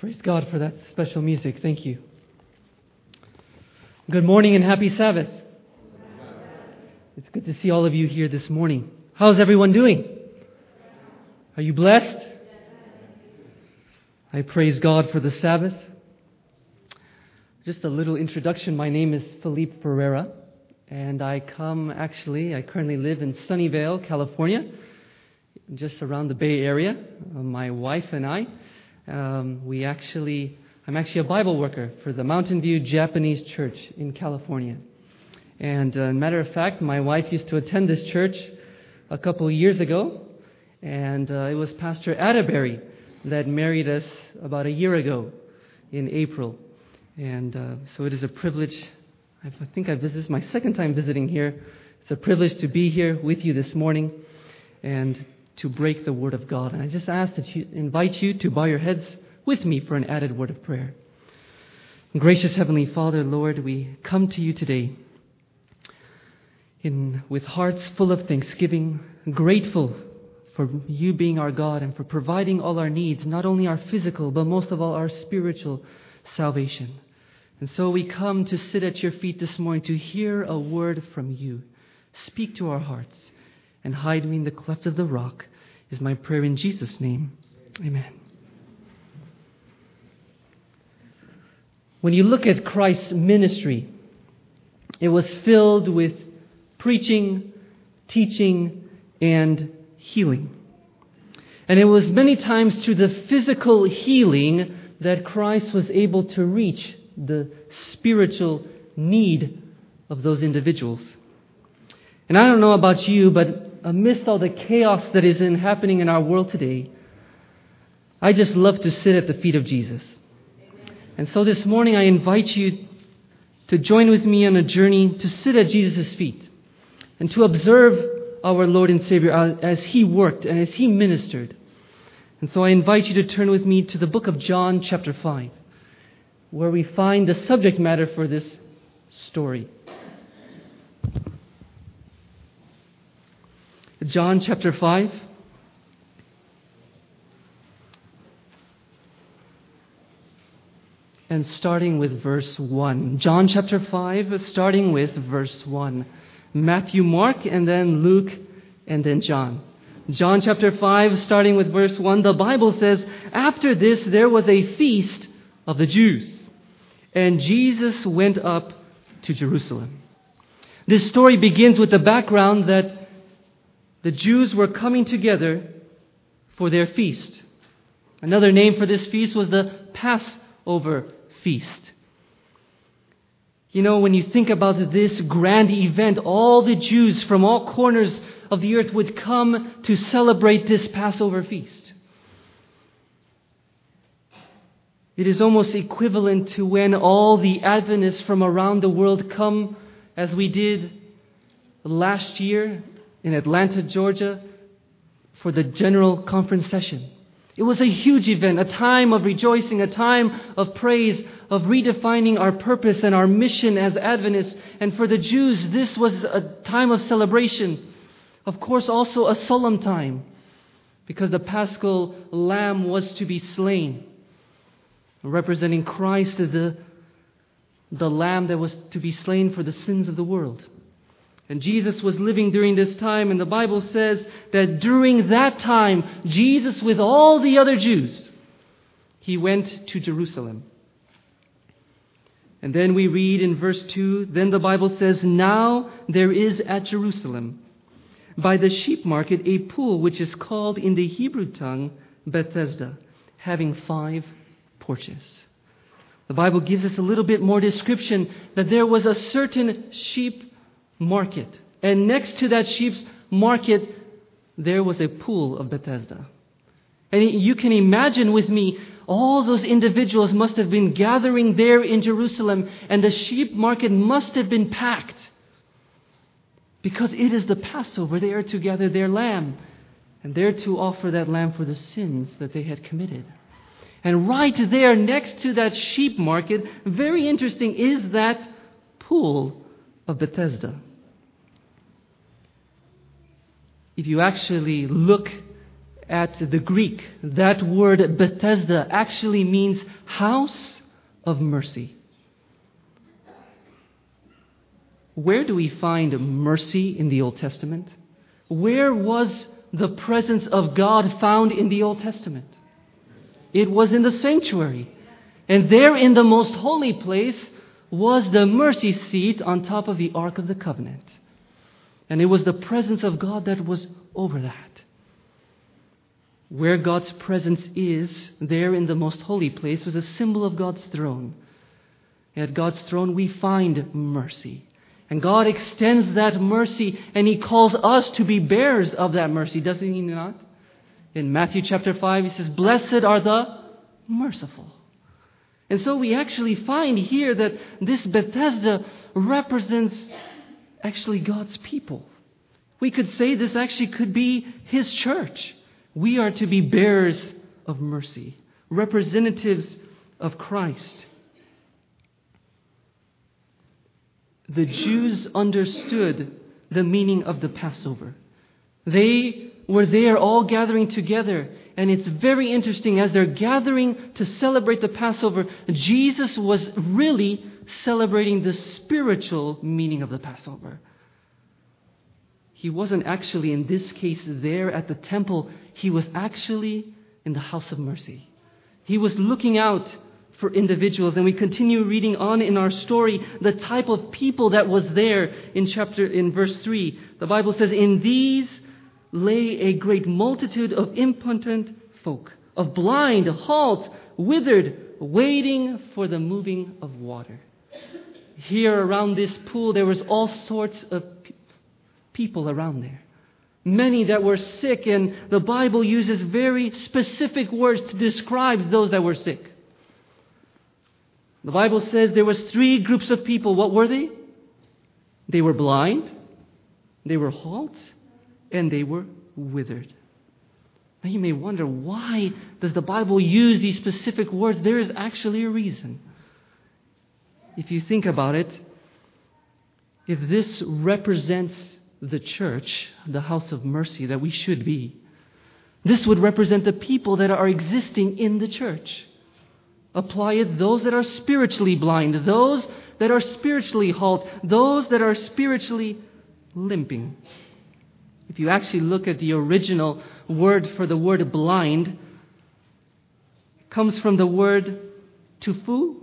Praise God for that special music. Thank you. Good morning and happy Sabbath. It's good to see all of you here this morning. How's everyone doing? Are you blessed? I praise God for the Sabbath. Just a little introduction. My name is Philippe Ferreira, and I come actually, I currently live in Sunnyvale, California, just around the Bay Area. My wife and I um, we actually, I'm actually a Bible worker for the Mountain View Japanese Church in California. And uh, matter of fact, my wife used to attend this church a couple of years ago, and uh, it was Pastor Atterbury that married us about a year ago in April. And uh, so it is a privilege. I think I this is my second time visiting here. It's a privilege to be here with you this morning and to break the word of God. And I just ask that you invite you to bow your heads with me for an added word of prayer. Gracious Heavenly Father, Lord, we come to you today in, with hearts full of thanksgiving, grateful for you being our God and for providing all our needs, not only our physical, but most of all our spiritual salvation. And so we come to sit at your feet this morning to hear a word from you. Speak to our hearts and hide me in the cleft of the rock, is my prayer in Jesus' name. Amen. When you look at Christ's ministry, it was filled with preaching, teaching, and healing. And it was many times through the physical healing that Christ was able to reach the spiritual need of those individuals. And I don't know about you, but amidst all the chaos that is in, happening in our world today, I just love to sit at the feet of Jesus. And so this morning I invite you to join with me on a journey to sit at Jesus' feet and to observe our Lord and Savior as He worked and as He ministered. And so I invite you to turn with me to the book of John, chapter 5, where we find the subject matter for this story. John chapter 5. And starting with verse 1. John chapter 5, starting with verse 1. Matthew, Mark, and then Luke, and then John. John chapter 5, starting with verse 1, the Bible says, After this there was a feast of the Jews, and Jesus went up to Jerusalem. This story begins with the background that the Jews were coming together for their feast. Another name for this feast was the Passover feast. You know, when you think about this grand event, all the Jews from all corners of the earth would come to celebrate this Passover feast. It is almost equivalent to when all the Adventists from around the world come, as we did last year in Atlanta, Georgia, for the General Conference session. It was a huge event, a time of rejoicing, a time of praise, of redefining our purpose and our mission as Adventists. And for the Jews, this was a time of celebration. Of course, also a solemn time, because the paschal lamb was to be slain, representing Christ, the, the lamb that was to be slain for the sins of the world. And Jesus was living during this time, and the Bible says that during that time, Jesus, with all the other Jews, he went to Jerusalem. And then we read in verse 2 then the Bible says, Now there is at Jerusalem, by the sheep market, a pool which is called in the Hebrew tongue Bethesda, having five porches. The Bible gives us a little bit more description that there was a certain sheep market. And next to that sheep's market, there was a pool of Bethesda. And you can imagine with me, all those individuals must have been gathering there in Jerusalem, and the sheep market must have been packed. Because it is the Passover. They are to gather their lamb, and they're to offer that lamb for the sins that they had committed. And right there next to that sheep market, very interesting, is that pool of Bethesda. If you actually look at the Greek, that word Bethesda actually means house of mercy. Where do we find mercy in the Old Testament? Where was the presence of God found in the Old Testament? It was in the sanctuary. And there in the most holy place was the mercy seat on top of the Ark of the Covenant. And it was the presence of God that was over that. Where God's presence is, there in the most holy place, was a symbol of God's throne. At God's throne, we find mercy. And God extends that mercy and He calls us to be bearers of that mercy, doesn't He not? In Matthew chapter 5, He says, Blessed are the merciful. And so we actually find here that this Bethesda represents actually God's people. We could say this actually could be His church. We are to be bearers of mercy, representatives of Christ. the Jews understood the meaning of the Passover. They were there all gathering together. And it's very interesting as they're gathering to celebrate the Passover, Jesus was really celebrating the spiritual meaning of the Passover. He wasn't actually, in this case, there at the temple. He was actually in the house of mercy. He was looking out for individuals. And we continue reading on in our story the type of people that was there in chapter, in verse 3. The Bible says, In these lay a great multitude of impotent folk, of blind, halt, withered, waiting for the moving of water. Here around this pool, there was all sorts of people around there. Many that were sick, and the Bible uses very specific words to describe those that were sick. The Bible says there was three groups of people. What were they? They were blind, they were halt, and they were withered. Now you may wonder why does the Bible use these specific words? There is actually a reason. If you think about it, if this represents the church, the house of mercy that we should be, this would represent the people that are existing in the church apply it those that are spiritually blind, those that are spiritually halt, those that are spiritually limping. If you actually look at the original word for the word blind, comes from the word tufu.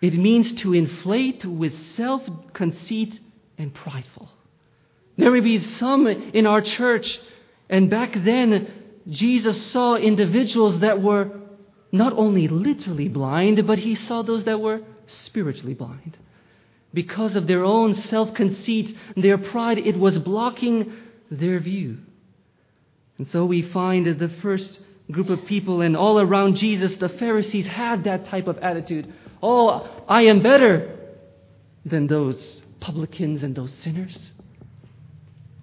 It means to inflate with self conceit and prideful. There may be some in our church, and back then, Jesus saw individuals that were not only literally blind, but he saw those that were spiritually blind. Because of their own self conceit, their pride, it was blocking their view. And so we find that the first group of people and all around Jesus, the Pharisees, had that type of attitude. Oh, I am better than those publicans and those sinners.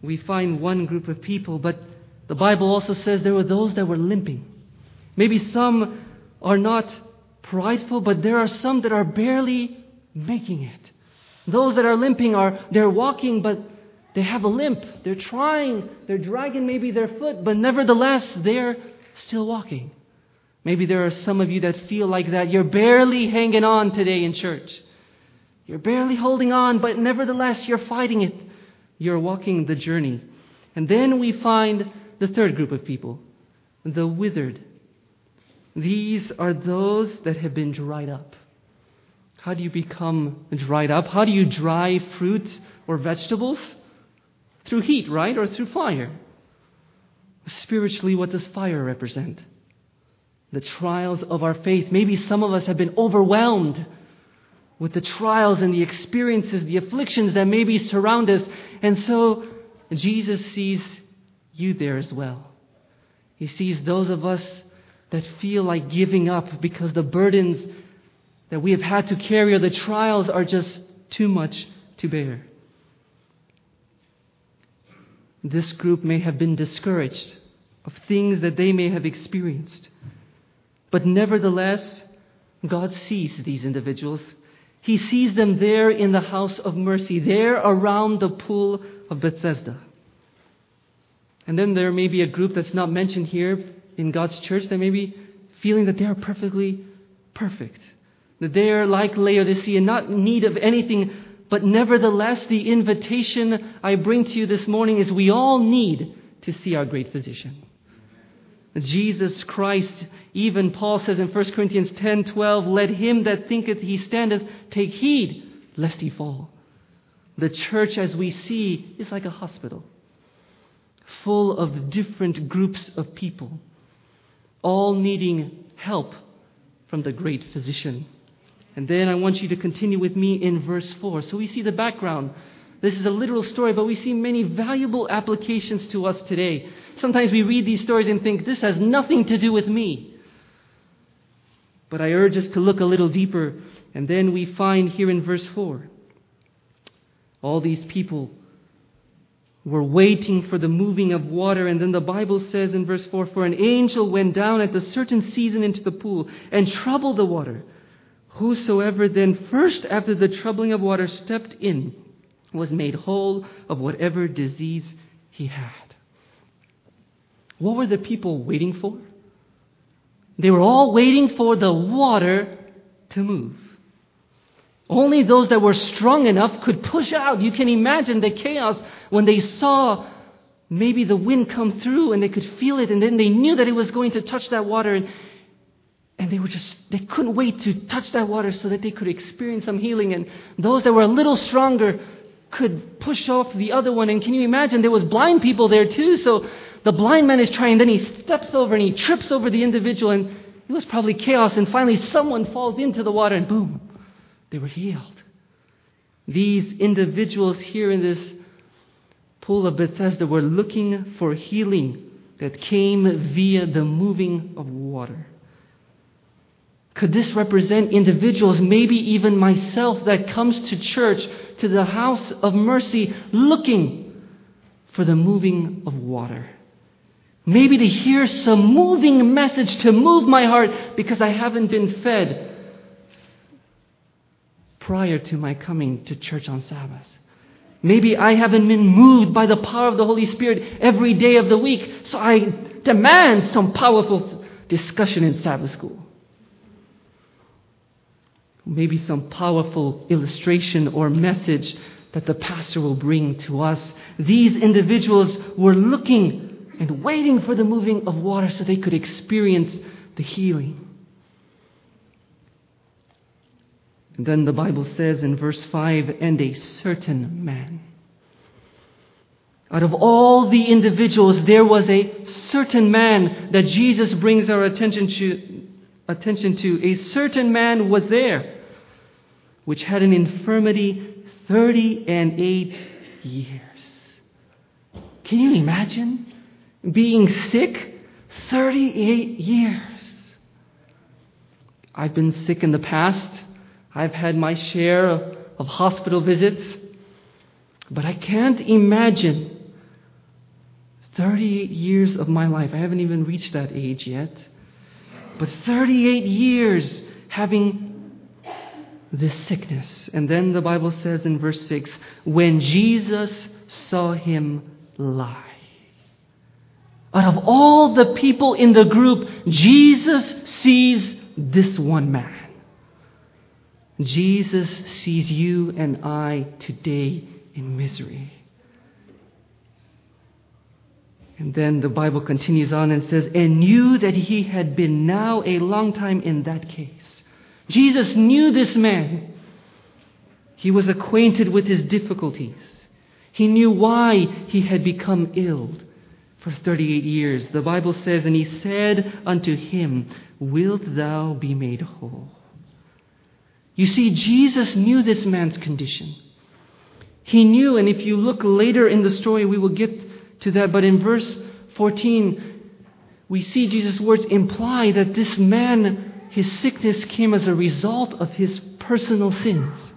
We find one group of people, but the Bible also says there were those that were limping. Maybe some are not prideful, but there are some that are barely making it. Those that are limping are, they're walking, but they have a limp. They're trying, they're dragging maybe their foot, but nevertheless, they're still walking. Maybe there are some of you that feel like that. You're barely hanging on today in church. You're barely holding on, but nevertheless, you're fighting it. You're walking the journey. And then we find the third group of people the withered. These are those that have been dried up. How do you become dried up? How do you dry fruit or vegetables? Through heat, right? Or through fire. Spiritually, what does fire represent? The trials of our faith. Maybe some of us have been overwhelmed with the trials and the experiences, the afflictions that maybe surround us. And so Jesus sees you there as well. He sees those of us that feel like giving up because the burdens that we have had to carry or the trials are just too much to bear. This group may have been discouraged of things that they may have experienced. But nevertheless, God sees these individuals. He sees them there in the house of mercy, there around the pool of Bethesda. And then there may be a group that's not mentioned here in God's church that may be feeling that they are perfectly perfect. That they are like Laodicea, not in need of anything, but nevertheless, the invitation I bring to you this morning is we all need to see our great physician. Jesus Christ, even Paul says in 1 Corinthians 10 12, let him that thinketh he standeth take heed lest he fall. The church, as we see, is like a hospital full of different groups of people, all needing help from the great physician. And then I want you to continue with me in verse 4. So we see the background. This is a literal story, but we see many valuable applications to us today. Sometimes we read these stories and think, this has nothing to do with me. But I urge us to look a little deeper. And then we find here in verse 4 all these people were waiting for the moving of water. And then the Bible says in verse 4 For an angel went down at a certain season into the pool and troubled the water. Whosoever then first after the troubling of water stepped in was made whole of whatever disease he had. What were the people waiting for? They were all waiting for the water to move. Only those that were strong enough could push out. You can imagine the chaos when they saw maybe the wind come through and they could feel it and then they knew that it was going to touch that water and, and they were just they couldn't wait to touch that water so that they could experience some healing and those that were a little stronger could push off the other one and can you imagine there was blind people there too so the blind man is trying then he steps over and he trips over the individual and it was probably chaos and finally someone falls into the water and boom they were healed. These individuals here in this pool of Bethesda were looking for healing that came via the moving of water. Could this represent individuals, maybe even myself, that comes to church, to the house of mercy, looking for the moving of water? Maybe to hear some moving message to move my heart because I haven't been fed prior to my coming to church on Sabbath. Maybe I haven't been moved by the power of the Holy Spirit every day of the week, so I demand some powerful discussion in Sabbath school. Maybe some powerful illustration or message that the pastor will bring to us. These individuals were looking and waiting for the moving of water so they could experience the healing. And then the Bible says in verse 5 and a certain man. Out of all the individuals, there was a certain man that Jesus brings our attention to. Attention to. A certain man was there, which had an infirmity 30 and 8 years. Can you imagine being sick 38 years? I've been sick in the past. I've had my share of, hospital visits, but I can't imagine 38 years of my life. I haven't even reached that age yet. But 38 years having this sickness. And then the Bible says in verse 6 when Jesus saw him lie. Out of all the people in the group, Jesus sees this one man. Jesus sees you and I today in misery. And then the Bible continues on and says, and knew that he had been now a long time in that case. Jesus knew this man. He was acquainted with his difficulties. He knew why he had become ill for 38 years. The Bible says, and he said unto him, Wilt thou be made whole? You see, Jesus knew this man's condition. He knew, and if you look later in the story, we will get to that. But in verse 14, we see Jesus' words imply that this man, his sickness came as a result of his personal sins.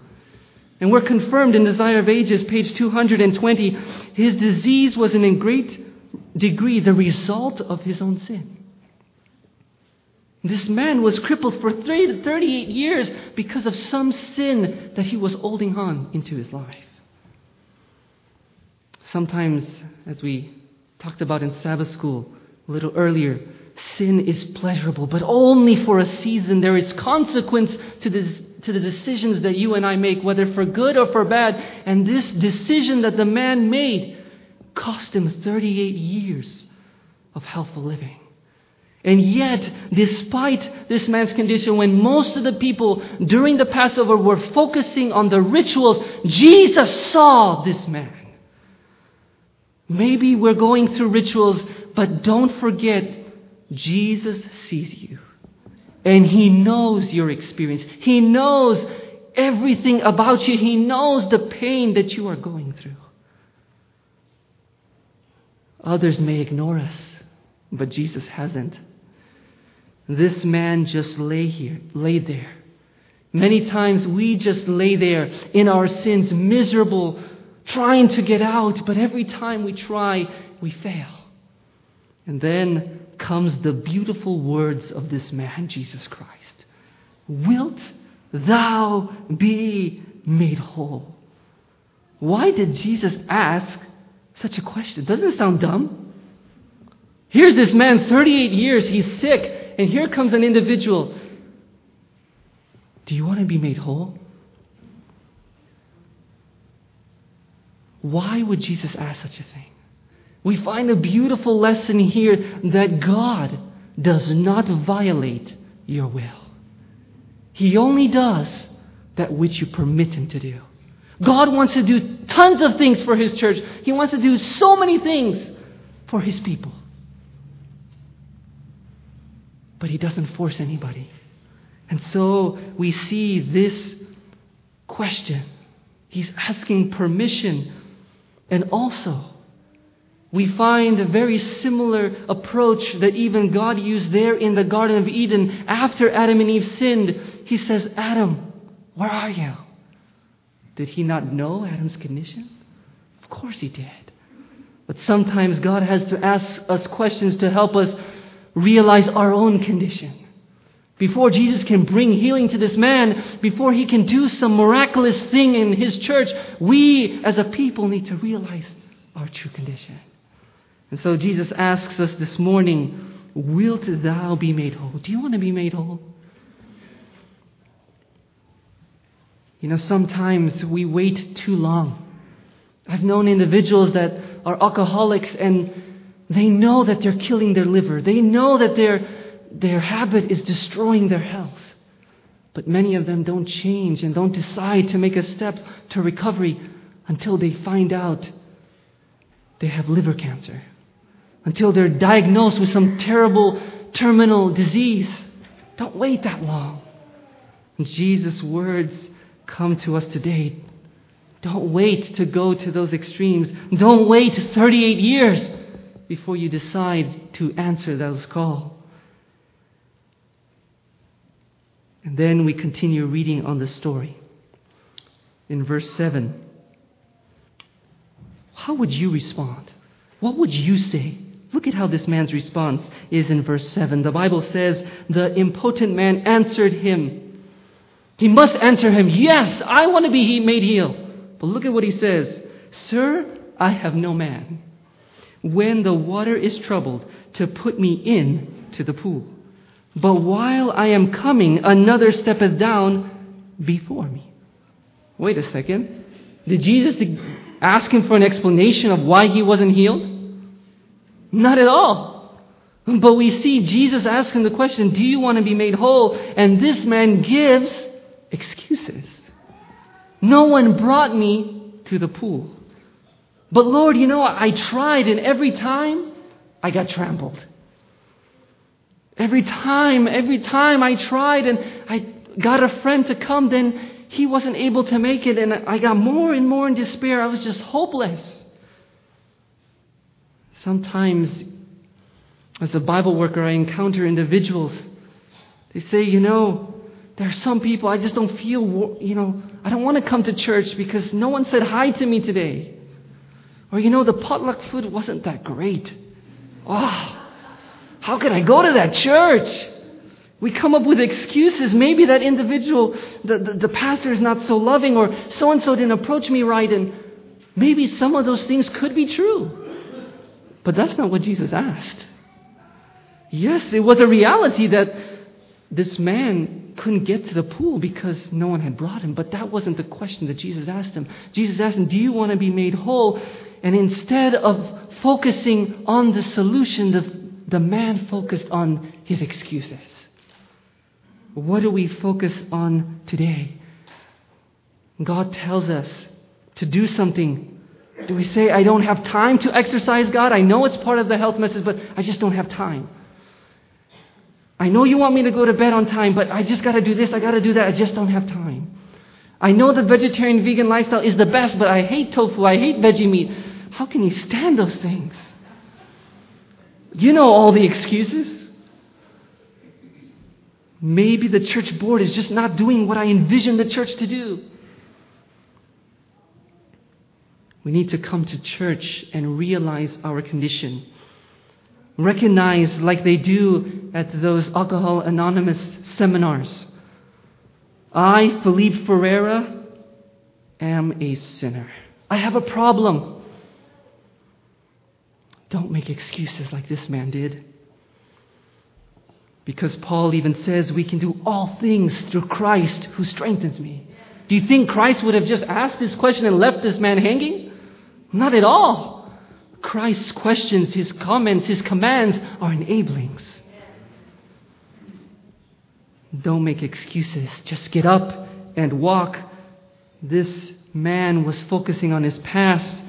And we're confirmed in Desire of Ages, page 220. His disease was in a great degree the result of his own sin. This man was crippled for 38 years because of some sin that he was holding on into his life. Sometimes, as we Talked about in Sabbath school a little earlier. Sin is pleasurable, but only for a season. There is consequence to the, to the decisions that you and I make, whether for good or for bad. And this decision that the man made cost him 38 years of healthful living. And yet, despite this man's condition, when most of the people during the Passover were focusing on the rituals, Jesus saw this man. Maybe we're going through rituals, but don't forget, Jesus sees you. And He knows your experience. He knows everything about you. He knows the pain that you are going through. Others may ignore us, but Jesus hasn't. This man just lay here, lay there. Many times we just lay there in our sins, miserable, trying to get out, but every time we try, we fail. And then comes the beautiful words of this man, Jesus Christ Wilt thou be made whole? Why did Jesus ask such a question? Doesn't it sound dumb? Here's this man, 38 years, he's sick, and here comes an individual. Do you want to be made whole? Why would Jesus ask such a thing? We find a beautiful lesson here that God does not violate your will. He only does that which you permit Him to do. God wants to do tons of things for His church. He wants to do so many things for His people. But He doesn't force anybody. And so we see this question. He's asking permission and also, we find a very similar approach that even God used there in the Garden of Eden after Adam and Eve sinned. He says, Adam, where are you? Did he not know Adam's condition? Of course he did. But sometimes God has to ask us questions to help us realize our own condition. Before Jesus can bring healing to this man, before he can do some miraculous thing in his church, we as a people need to realize our true condition. And so Jesus asks us this morning, Wilt thou be made whole? Do you want to be made whole? You know, sometimes we wait too long. I've known individuals that are alcoholics and they know that they're killing their liver. They know that they're their habit is destroying their health. But many of them don't change and don't decide to make a step to recovery until they find out they have liver cancer, until they're diagnosed with some terrible terminal disease. Don't wait that long. And Jesus' words come to us today. Don't wait to go to those extremes. Don't wait 38 years before you decide to answer those calls. And then we continue reading on the story. In verse 7, how would you respond? What would you say? Look at how this man's response is in verse 7. The Bible says, The impotent man answered him. He must answer him, Yes, I want to be made heal. But look at what he says Sir, I have no man. When the water is troubled, to put me in to the pool. But while I am coming, another steppeth down before me. Wait a second. Did Jesus ask him for an explanation of why he wasn't healed? Not at all. But we see Jesus asking the question, Do you want to be made whole? And this man gives excuses. No one brought me to the pool. But Lord, you know, I tried, and every time I got trampled. Every time, every time I tried and I got a friend to come, then he wasn't able to make it, and I got more and more in despair. I was just hopeless. Sometimes, as a Bible worker, I encounter individuals. They say, you know, there are some people I just don't feel, you know, I don't want to come to church because no one said hi to me today. Or, you know, the potluck food wasn't that great. Oh, how can I go to that church? We come up with excuses. Maybe that individual, the, the, the pastor is not so loving, or so and so didn't approach me right, and maybe some of those things could be true. But that's not what Jesus asked. Yes, it was a reality that this man couldn't get to the pool because no one had brought him. But that wasn't the question that Jesus asked him. Jesus asked him, Do you want to be made whole? And instead of focusing on the solution, the, the man focused on his excuses. What do we focus on today? God tells us to do something. Do we say, I don't have time to exercise God? I know it's part of the health message, but I just don't have time. I know you want me to go to bed on time, but I just got to do this, I got to do that, I just don't have time. I know the vegetarian vegan lifestyle is the best, but I hate tofu, I hate veggie meat. How can you stand those things? You know all the excuses. Maybe the church board is just not doing what I envision the church to do. We need to come to church and realize our condition. Recognize, like they do at those Alcohol Anonymous seminars, I, Felipe Ferreira, am a sinner. I have a problem. Don't make excuses like this man did. Because Paul even says we can do all things through Christ who strengthens me. Do you think Christ would have just asked this question and left this man hanging? Not at all. Christ's questions, his comments, his commands are enablings. Don't make excuses. Just get up and walk. This man was focusing on his past.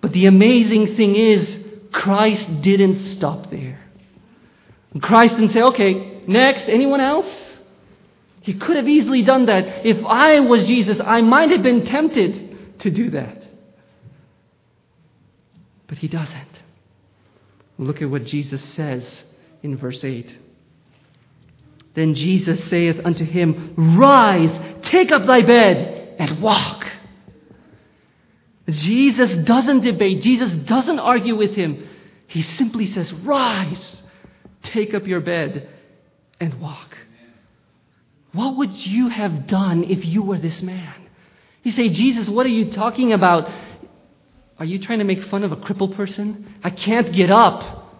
But the amazing thing is, Christ didn't stop there. Christ didn't say, okay, next, anyone else? He could have easily done that. If I was Jesus, I might have been tempted to do that. But he doesn't. Look at what Jesus says in verse 8. Then Jesus saith unto him, Rise, take up thy bed, and walk. Jesus doesn't debate. Jesus doesn't argue with him. He simply says, Rise, take up your bed, and walk. What would you have done if you were this man? You say, Jesus, what are you talking about? Are you trying to make fun of a crippled person? I can't get up.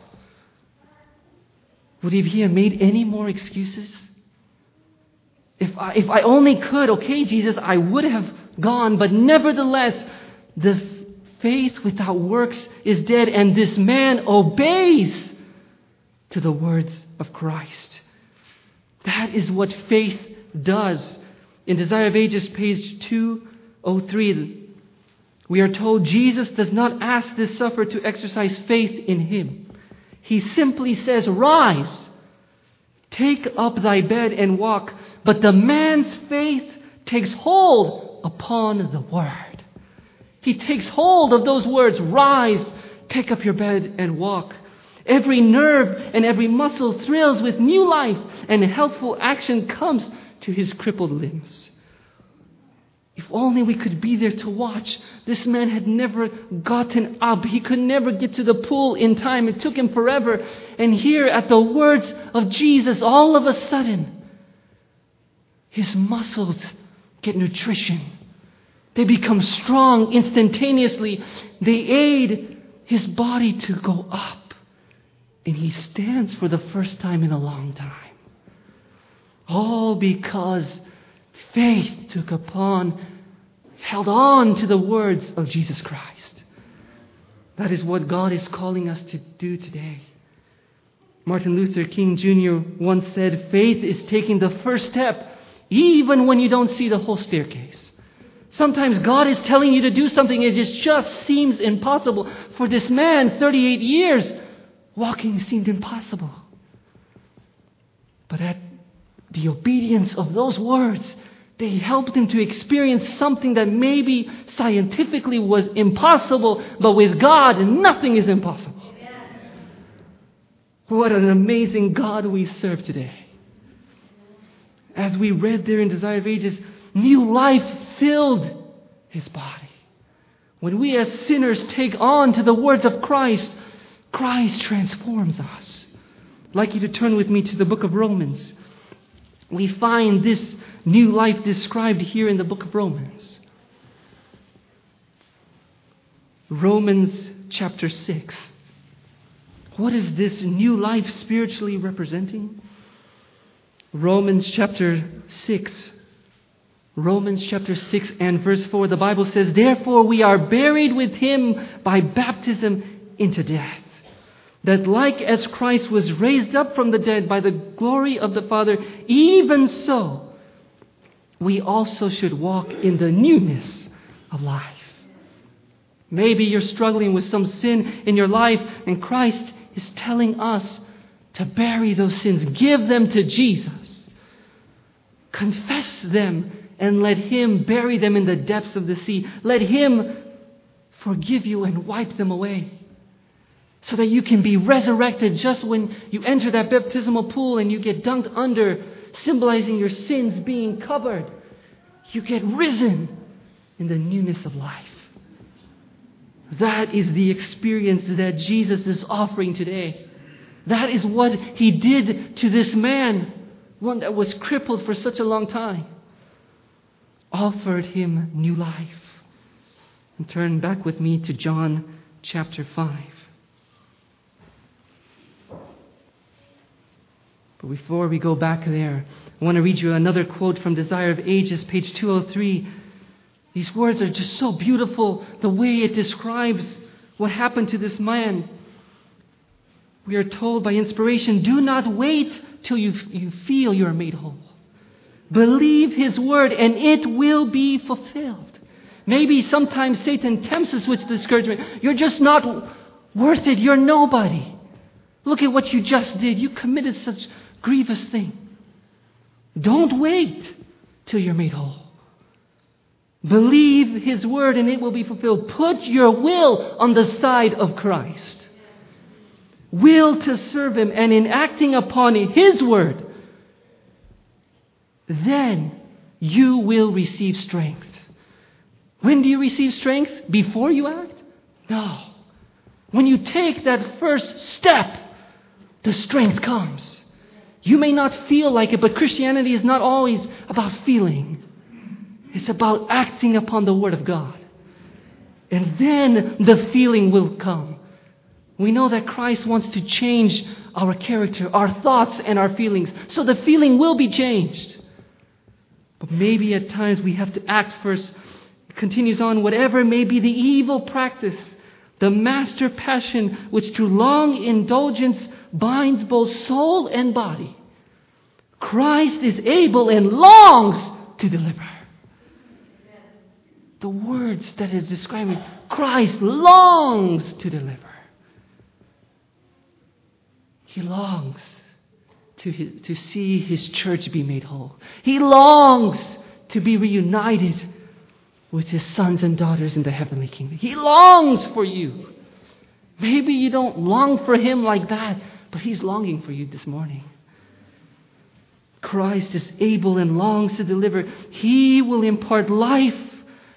Would he have made any more excuses? If I, if I only could, okay, Jesus, I would have gone, but nevertheless, the faith without works is dead, and this man obeys to the words of Christ. That is what faith does. In Desire of Ages, page 203, we are told Jesus does not ask this sufferer to exercise faith in him. He simply says, Rise, take up thy bed and walk. But the man's faith takes hold upon the word. He takes hold of those words rise, take up your bed and walk. Every nerve and every muscle thrills with new life, and healthful action comes to his crippled limbs. If only we could be there to watch. This man had never gotten up. He could never get to the pool in time. It took him forever. And here, at the words of Jesus, all of a sudden, his muscles get nutrition. They become strong instantaneously. They aid his body to go up. And he stands for the first time in a long time. All because faith took upon, held on to the words of Jesus Christ. That is what God is calling us to do today. Martin Luther King Jr. once said, Faith is taking the first step, even when you don't see the whole staircase. Sometimes God is telling you to do something, it just, seems impossible. For this man, 38 years, walking seemed impossible. But at the obedience of those words, they helped him to experience something that maybe scientifically was impossible, but with God, nothing is impossible. What an amazing God we serve today. As we read there in Desire of Ages, new life filled his body. When we as sinners take on to the words of Christ, Christ transforms us. I'd like you to turn with me to the book of Romans. We find this new life described here in the book of Romans. Romans chapter 6. What is this new life spiritually representing? Romans chapter 6. Romans chapter 6 and verse 4, the Bible says, Therefore we are buried with him by baptism into death. That like as Christ was raised up from the dead by the glory of the Father, even so we also should walk in the newness of life. Maybe you're struggling with some sin in your life, and Christ is telling us to bury those sins. Give them to Jesus. Confess them and let Him bury them in the depths of the sea. Let Him forgive you and wipe them away. So that you can be resurrected just when you enter that baptismal pool and you get dunked under, symbolizing your sins being covered. You get risen in the newness of life. That is the experience that Jesus is offering today. That is what he did to this man, one that was crippled for such a long time. Offered him new life. And turn back with me to John chapter 5. But before we go back there, I want to read you another quote from Desire of Ages, page 203. These words are just so beautiful, the way it describes what happened to this man. We are told by inspiration do not wait till you, you feel you are made whole. Believe his word, and it will be fulfilled. Maybe sometimes Satan tempts us with discouragement. You're just not worth it. You're nobody. Look at what you just did. You committed such grievous thing. Don't wait till you're made whole. Believe His word and it will be fulfilled. Put your will on the side of Christ. Will to serve Him and in acting upon His word, then you will receive strength. When do you receive strength? Before you act? No. When you take that first step, the strength comes. You may not feel like it, but Christianity is not always about feeling. It's about acting upon the Word of God. And then the feeling will come. We know that Christ wants to change our character, our thoughts, and our feelings. So the feeling will be changed. But maybe at times we have to act first. It continues on, whatever may be the evil practice, the master passion which through long indulgence binds both soul and body. Christ is able and longs to deliver the words that is describing Christ longs to deliver. He longs to, his, to see his church be made whole. He longs to be reunited with his sons and daughters in the heavenly kingdom. He longs for you. Maybe you don't long for him like that, but he's longing for you this morning. Christ is able and longs to deliver. He will impart life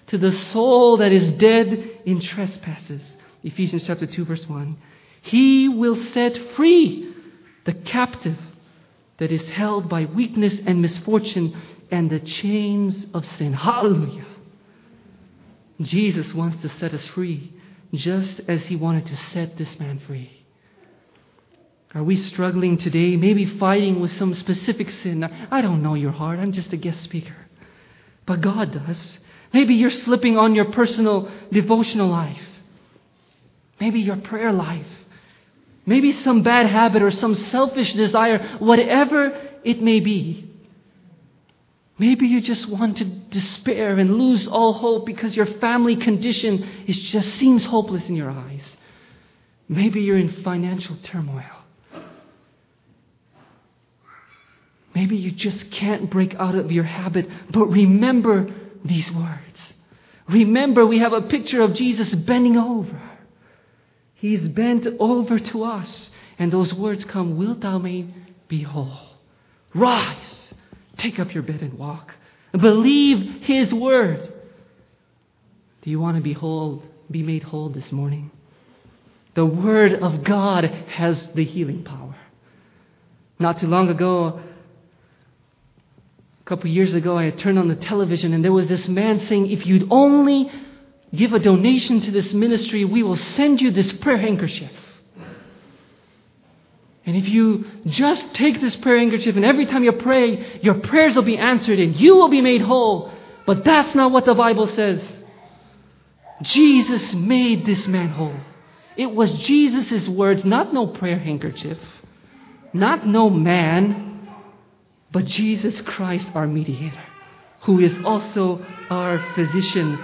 to the soul that is dead in trespasses. Ephesians chapter 2 verse 1. He will set free the captive that is held by weakness and misfortune and the chains of sin. Hallelujah. Jesus wants to set us free just as he wanted to set this man free. Are we struggling today, maybe fighting with some specific sin? I don't know your heart. I'm just a guest speaker. But God does. Maybe you're slipping on your personal devotional life. Maybe your prayer life. Maybe some bad habit or some selfish desire, whatever it may be. Maybe you just want to despair and lose all hope because your family condition is just seems hopeless in your eyes. Maybe you're in financial turmoil. Maybe you just can't break out of your habit, but remember these words. Remember, we have a picture of Jesus bending over. He's bent over to us, and those words come, Wilt thou make be whole? Rise, take up your bed and walk. Believe His word. Do you want to be whole, be made whole this morning? The Word of God has the healing power. Not too long ago, a couple years ago, I had turned on the television and there was this man saying, If you'd only give a donation to this ministry, we will send you this prayer handkerchief. And if you just take this prayer handkerchief and every time you pray, your prayers will be answered and you will be made whole. But that's not what the Bible says. Jesus made this man whole. It was Jesus' words, not no prayer handkerchief, not no man, but Jesus Christ, our mediator, who is also our physician.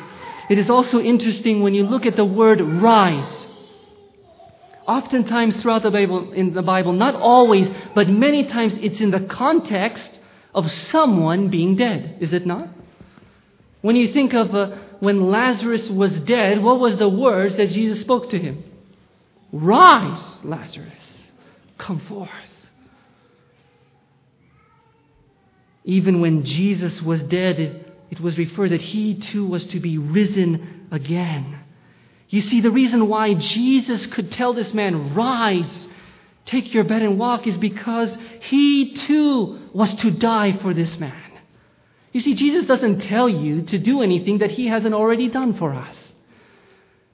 It is also interesting when you look at the word rise. Oftentimes throughout the Bible, in the Bible, not always, but many times it's in the context of someone being dead, is it not? When you think of uh, when Lazarus was dead, what was the words that Jesus spoke to him? Rise, Lazarus, come forth. Even when Jesus was dead, it, was referred that he too was to be risen again. You see, the reason why Jesus could tell this man, Rise, take your bed and walk, is because he too was to die for this man. You see, Jesus doesn't tell you to do anything that he hasn't already done for us.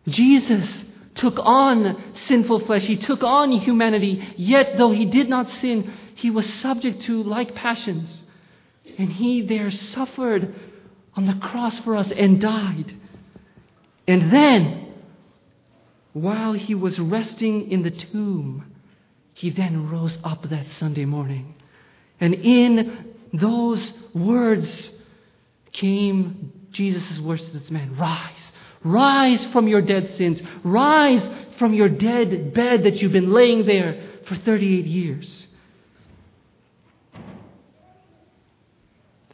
Jesus took on sinful flesh. He took on humanity. Yet, though he did not sin, he was subject to like passions. And he there suffered on the cross for us and died. And then, while he was resting in the tomb, he then rose up that Sunday morning. And in those words came Jesus' words to this man Rise. Rise from your dead sins. Rise from your dead bed that you've been laying there for 38 years.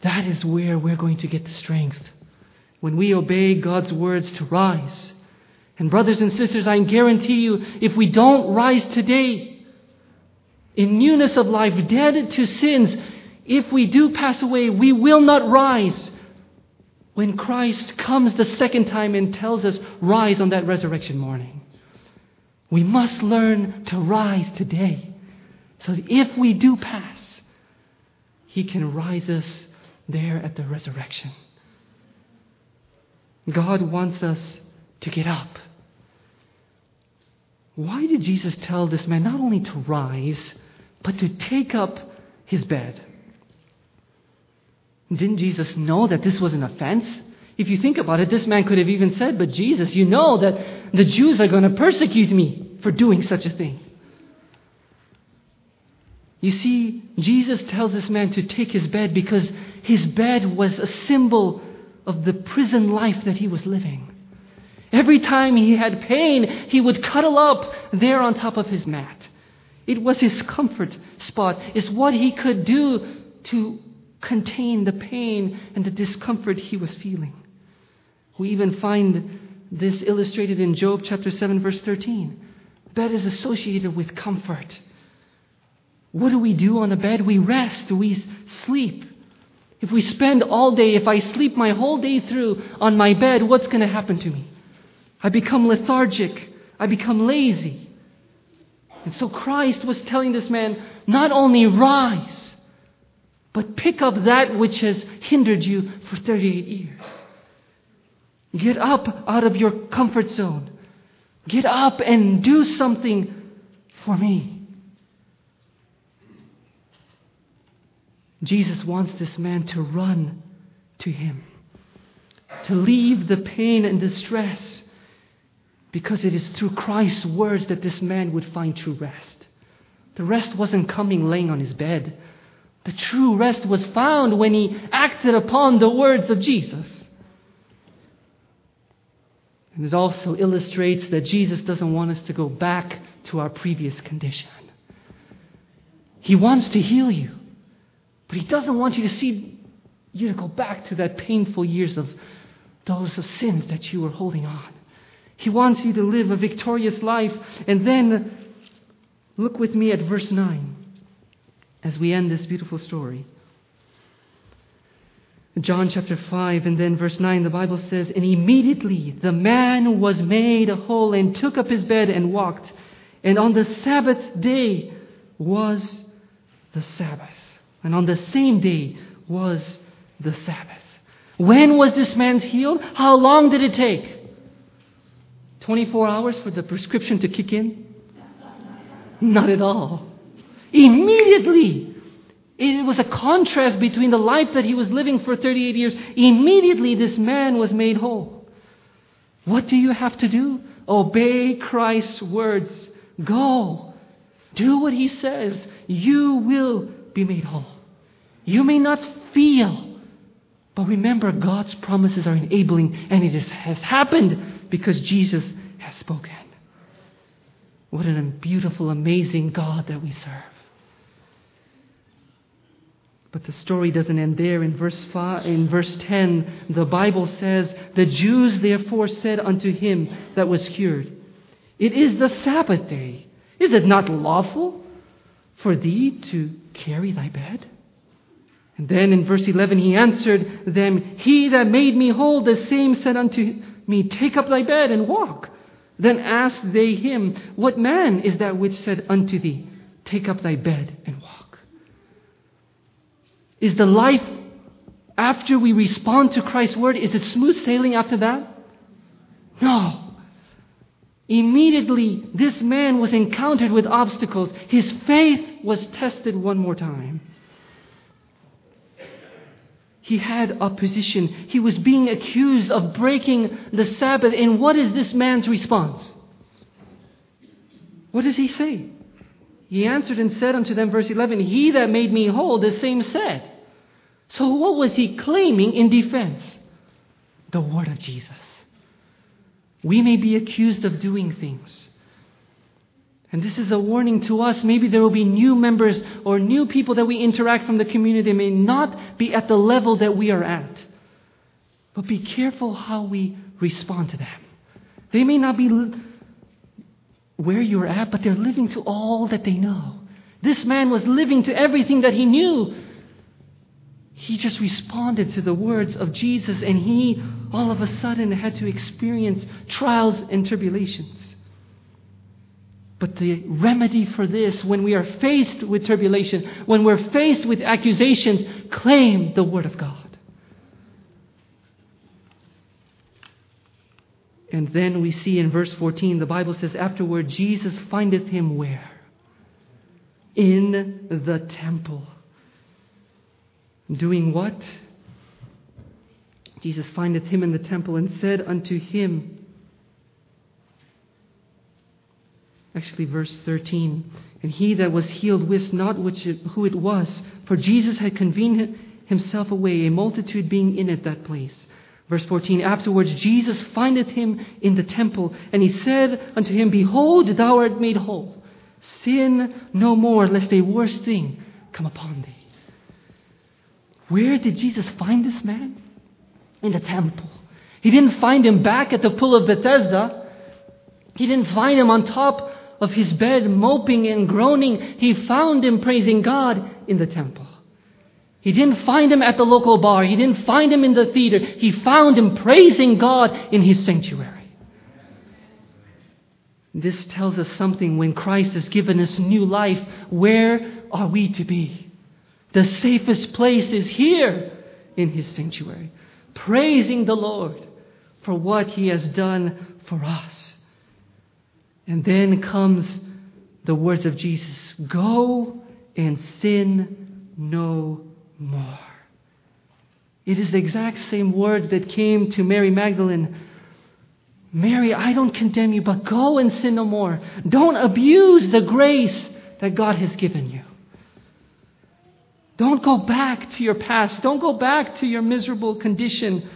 That is where we're going to get the strength. When we obey God's words to rise. And, brothers and sisters, I guarantee you, if we don't rise today, in newness of life, dead to sins, if we do pass away, we will not rise when Christ comes the second time and tells us, rise on that resurrection morning. We must learn to rise today. So that if we do pass, He can rise us there at the resurrection. God wants us to get up. Why did Jesus tell this man not only to rise, but to take up his bed? Didn't Jesus know that this was an offense? If you think about it, this man could have even said, But Jesus, you know that the Jews are going to persecute me for doing such a thing. You see, Jesus tells this man to take his bed because his bed was a symbol of the prison life that he was living. Every time he had pain, he would cuddle up there on top of his mat. It was his comfort spot. It's what he could do to contain the pain and the discomfort he was feeling. We even find this illustrated in Job chapter 7, verse 13. Bed is associated with comfort. What do we do on the bed? We rest, we sleep. If we spend all day, if I sleep my whole day through on my bed, what's going to happen to me? I become lethargic. I become lazy. And so Christ was telling this man, not only rise, but pick up that which has hindered you for 38 years. Get up out of your comfort zone. Get up and do something for me. Jesus wants this man to run to him, to leave the pain and distress, because it is through Christ's words that this man would find true rest. The rest wasn't coming laying on his bed. The true rest was found when he acted upon the words of Jesus. And it also illustrates that Jesus doesn't want us to go back to our previous condition. He wants to heal you, but he doesn't want you to see you to go back to that painful years of those of sins that you were holding on. He wants you to live a victorious life. And then look with me at verse 9 as we end this beautiful story. John chapter 5 and then verse 9, the Bible says, And immediately the man was made whole and took up his bed and walked. And on the Sabbath day was the Sabbath. And on the same day was the Sabbath. When was this man healed? How long did it take? 24 hours for the prescription to kick in? Not at all. Immediately, it was a contrast between the life that he was living for 38 years. Immediately, this man was made whole. What do you have to do? Obey Christ's words. Go. Do what he says. You will be made whole. You may not feel, but remember God's promises are enabling, and it has happened because Jesus has spoken. What a beautiful, amazing God that we serve. But the story doesn't end there. In verse, five, in verse 10, the Bible says, The Jews therefore said unto him that was cured, It is the Sabbath day. Is it not lawful for thee to carry thy bed? Then in verse 11 he answered them, He that made me whole, the same said unto me, Take up thy bed and walk. Then asked they him, What man is that which said unto thee, Take up thy bed and walk? Is the life after we respond to Christ's word, is it smooth sailing after that? No. Immediately, this man was encountered with obstacles. His faith was tested one more time. He had opposition. He was being accused of breaking the Sabbath. And what is this man's response? What does he say? He answered and said unto them, verse 11, He that made me whole, the same said. So what was he claiming in defense? The word of Jesus. We may be accused of doing things. And this is a warning to us. Maybe there will be new members or new people that we interact from the community. May not be at the level that we are at. But be careful how we respond to them. They may not be where you're at, but they're living to all that they know. This man was living to everything that he knew. He just responded to the words of Jesus, and he all of a sudden had to experience trials and tribulations. But the remedy for this, when we are faced with tribulation, when we're faced with accusations, claim the Word of God. And then we see in verse 14, the Bible says, Afterward, Jesus findeth him where? In the temple. Doing what? Jesus findeth him in the temple and said unto him, Actually, verse 13. And he that was healed wist not which it, who it was, for Jesus had convened himself away, a multitude being in at that place. Verse 14 Afterwards, Jesus findeth him in the temple, and he said unto him, Behold, thou art made whole. Sin no more, lest a worse thing come upon thee. Where did Jesus find this man? In the temple. He didn't find him back at the pool of Bethesda. He didn't find him on top of his bed, moping and groaning, he found him praising God in the temple. He didn't find him at the local bar. He didn't find him in the theater. He found him praising God in his sanctuary. This tells us something when Christ has given us new life. Where are we to be? The safest place is here in his sanctuary, praising the Lord for what he has done for us. And then comes the words of Jesus Go and sin no more. It is the exact same word that came to Mary Magdalene. Mary, I don't condemn you, but go and sin no more. Don't abuse the grace that God has given you. Don't go back to your past. Don't go back to your miserable condition.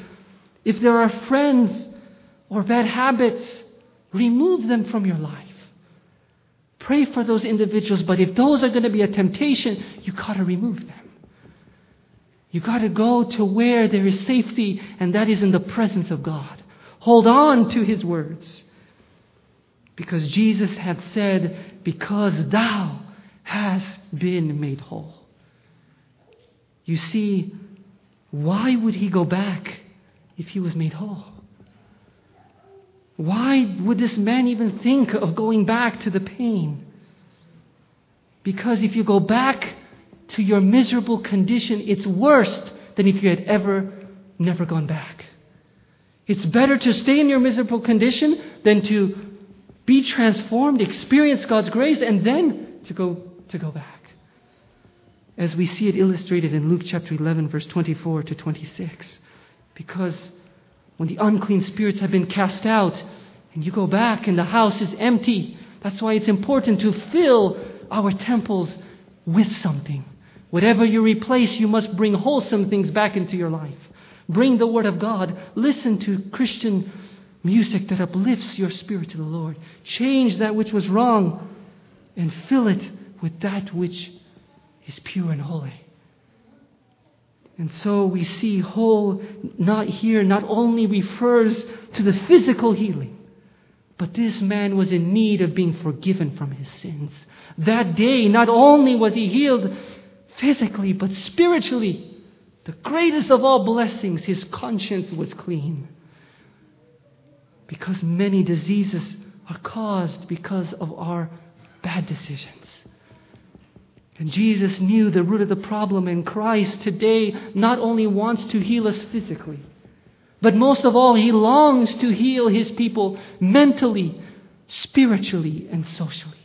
If there are friends or bad habits, Remove them from your life. Pray for those individuals, but if those are going to be a temptation, you got to remove them. You got to go to where there is safety, and that is in the presence of God. Hold on to his words. Because Jesus had said, Because thou hast been made whole. You see, why would he go back if he was made whole? Why would this man even think of going back to the pain? Because if you go back to your miserable condition, it's worse than if you had ever never gone back. It's better to stay in your miserable condition than to be transformed, experience God's grace, and then to go, to go back. as we see it illustrated in Luke chapter 11, verse 24 to 26. Because when the unclean spirits have been cast out and you go back and the house is empty, that's why it's important to fill our temples with something. Whatever you replace, you must bring wholesome things back into your life. Bring the Word of God. Listen to Christian music that uplifts your spirit to the Lord. Change that which was wrong and fill it with that which is pure and holy. And so we see whole not here not only refers to the physical healing, but this man was in need of being forgiven from his sins. That day, not only was he healed physically, but spiritually. The greatest of all blessings, his conscience was clean. Because many diseases are caused because of our bad decisions. And Jesus knew the root of the problem, and Christ today not only wants to heal us physically, but most of all, He longs to heal His people mentally, spiritually, and socially.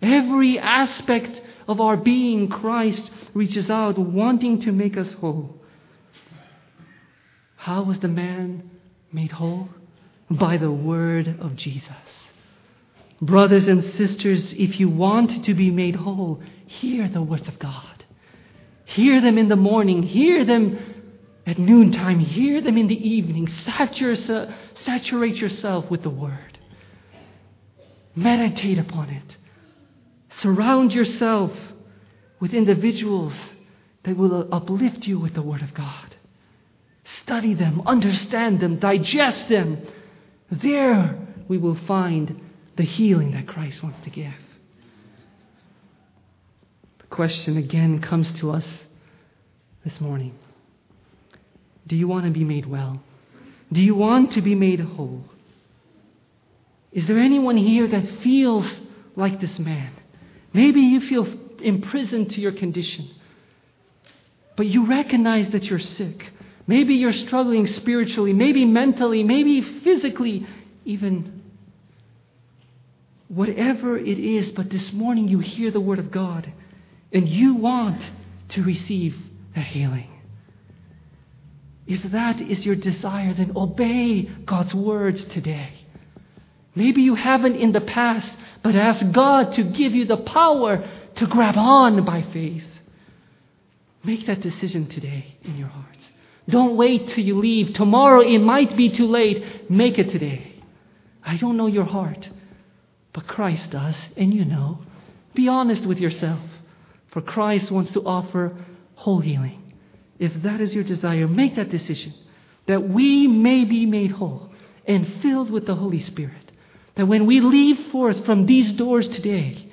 Every aspect of our being, Christ reaches out, wanting to make us whole. How was the man made whole? By the word of Jesus. Brothers and sisters, if you want to be made whole, hear the words of God. Hear them in the morning, hear them at noontime, hear them in the evening. Saturate yourself with the word. Meditate upon it. Surround yourself with individuals that will uplift you with the Word of God. Study them, understand them, digest them. There we will find the healing that Christ wants to give. The question again comes to us this morning Do you want to be made well? Do you want to be made whole? Is there anyone here that feels like this man? Maybe you feel imprisoned to your condition, but you recognize that you're sick. Maybe you're struggling spiritually, maybe mentally, maybe physically, even whatever it is, but this morning you hear the Word of God and you want to receive the healing. If that is your desire, then obey God's words today. Maybe you haven't in the past, but ask God to give you the power to grab on by faith. Make that decision today in your hearts. Don't wait till you leave. Tomorrow it might be too late. Make it today. I don't know your heart, but Christ does, and you know. Be honest with yourself, for Christ wants to offer whole healing. If that is your desire, make that decision that we may be made whole and filled with the Holy Spirit. That when we leave forth from these doors today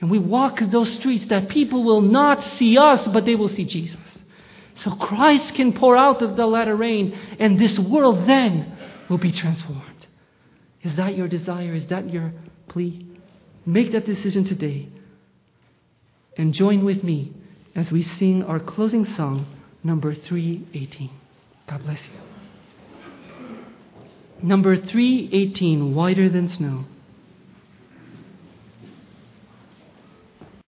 and we walk those streets, that people will not see us, but they will see Jesus. So Christ can pour out of the latter rain, and this world then will be transformed. Is that your desire? Is that your plea? Make that decision today. And join with me as we sing our closing song, number 318. God bless you. Number 318, whiter than snow.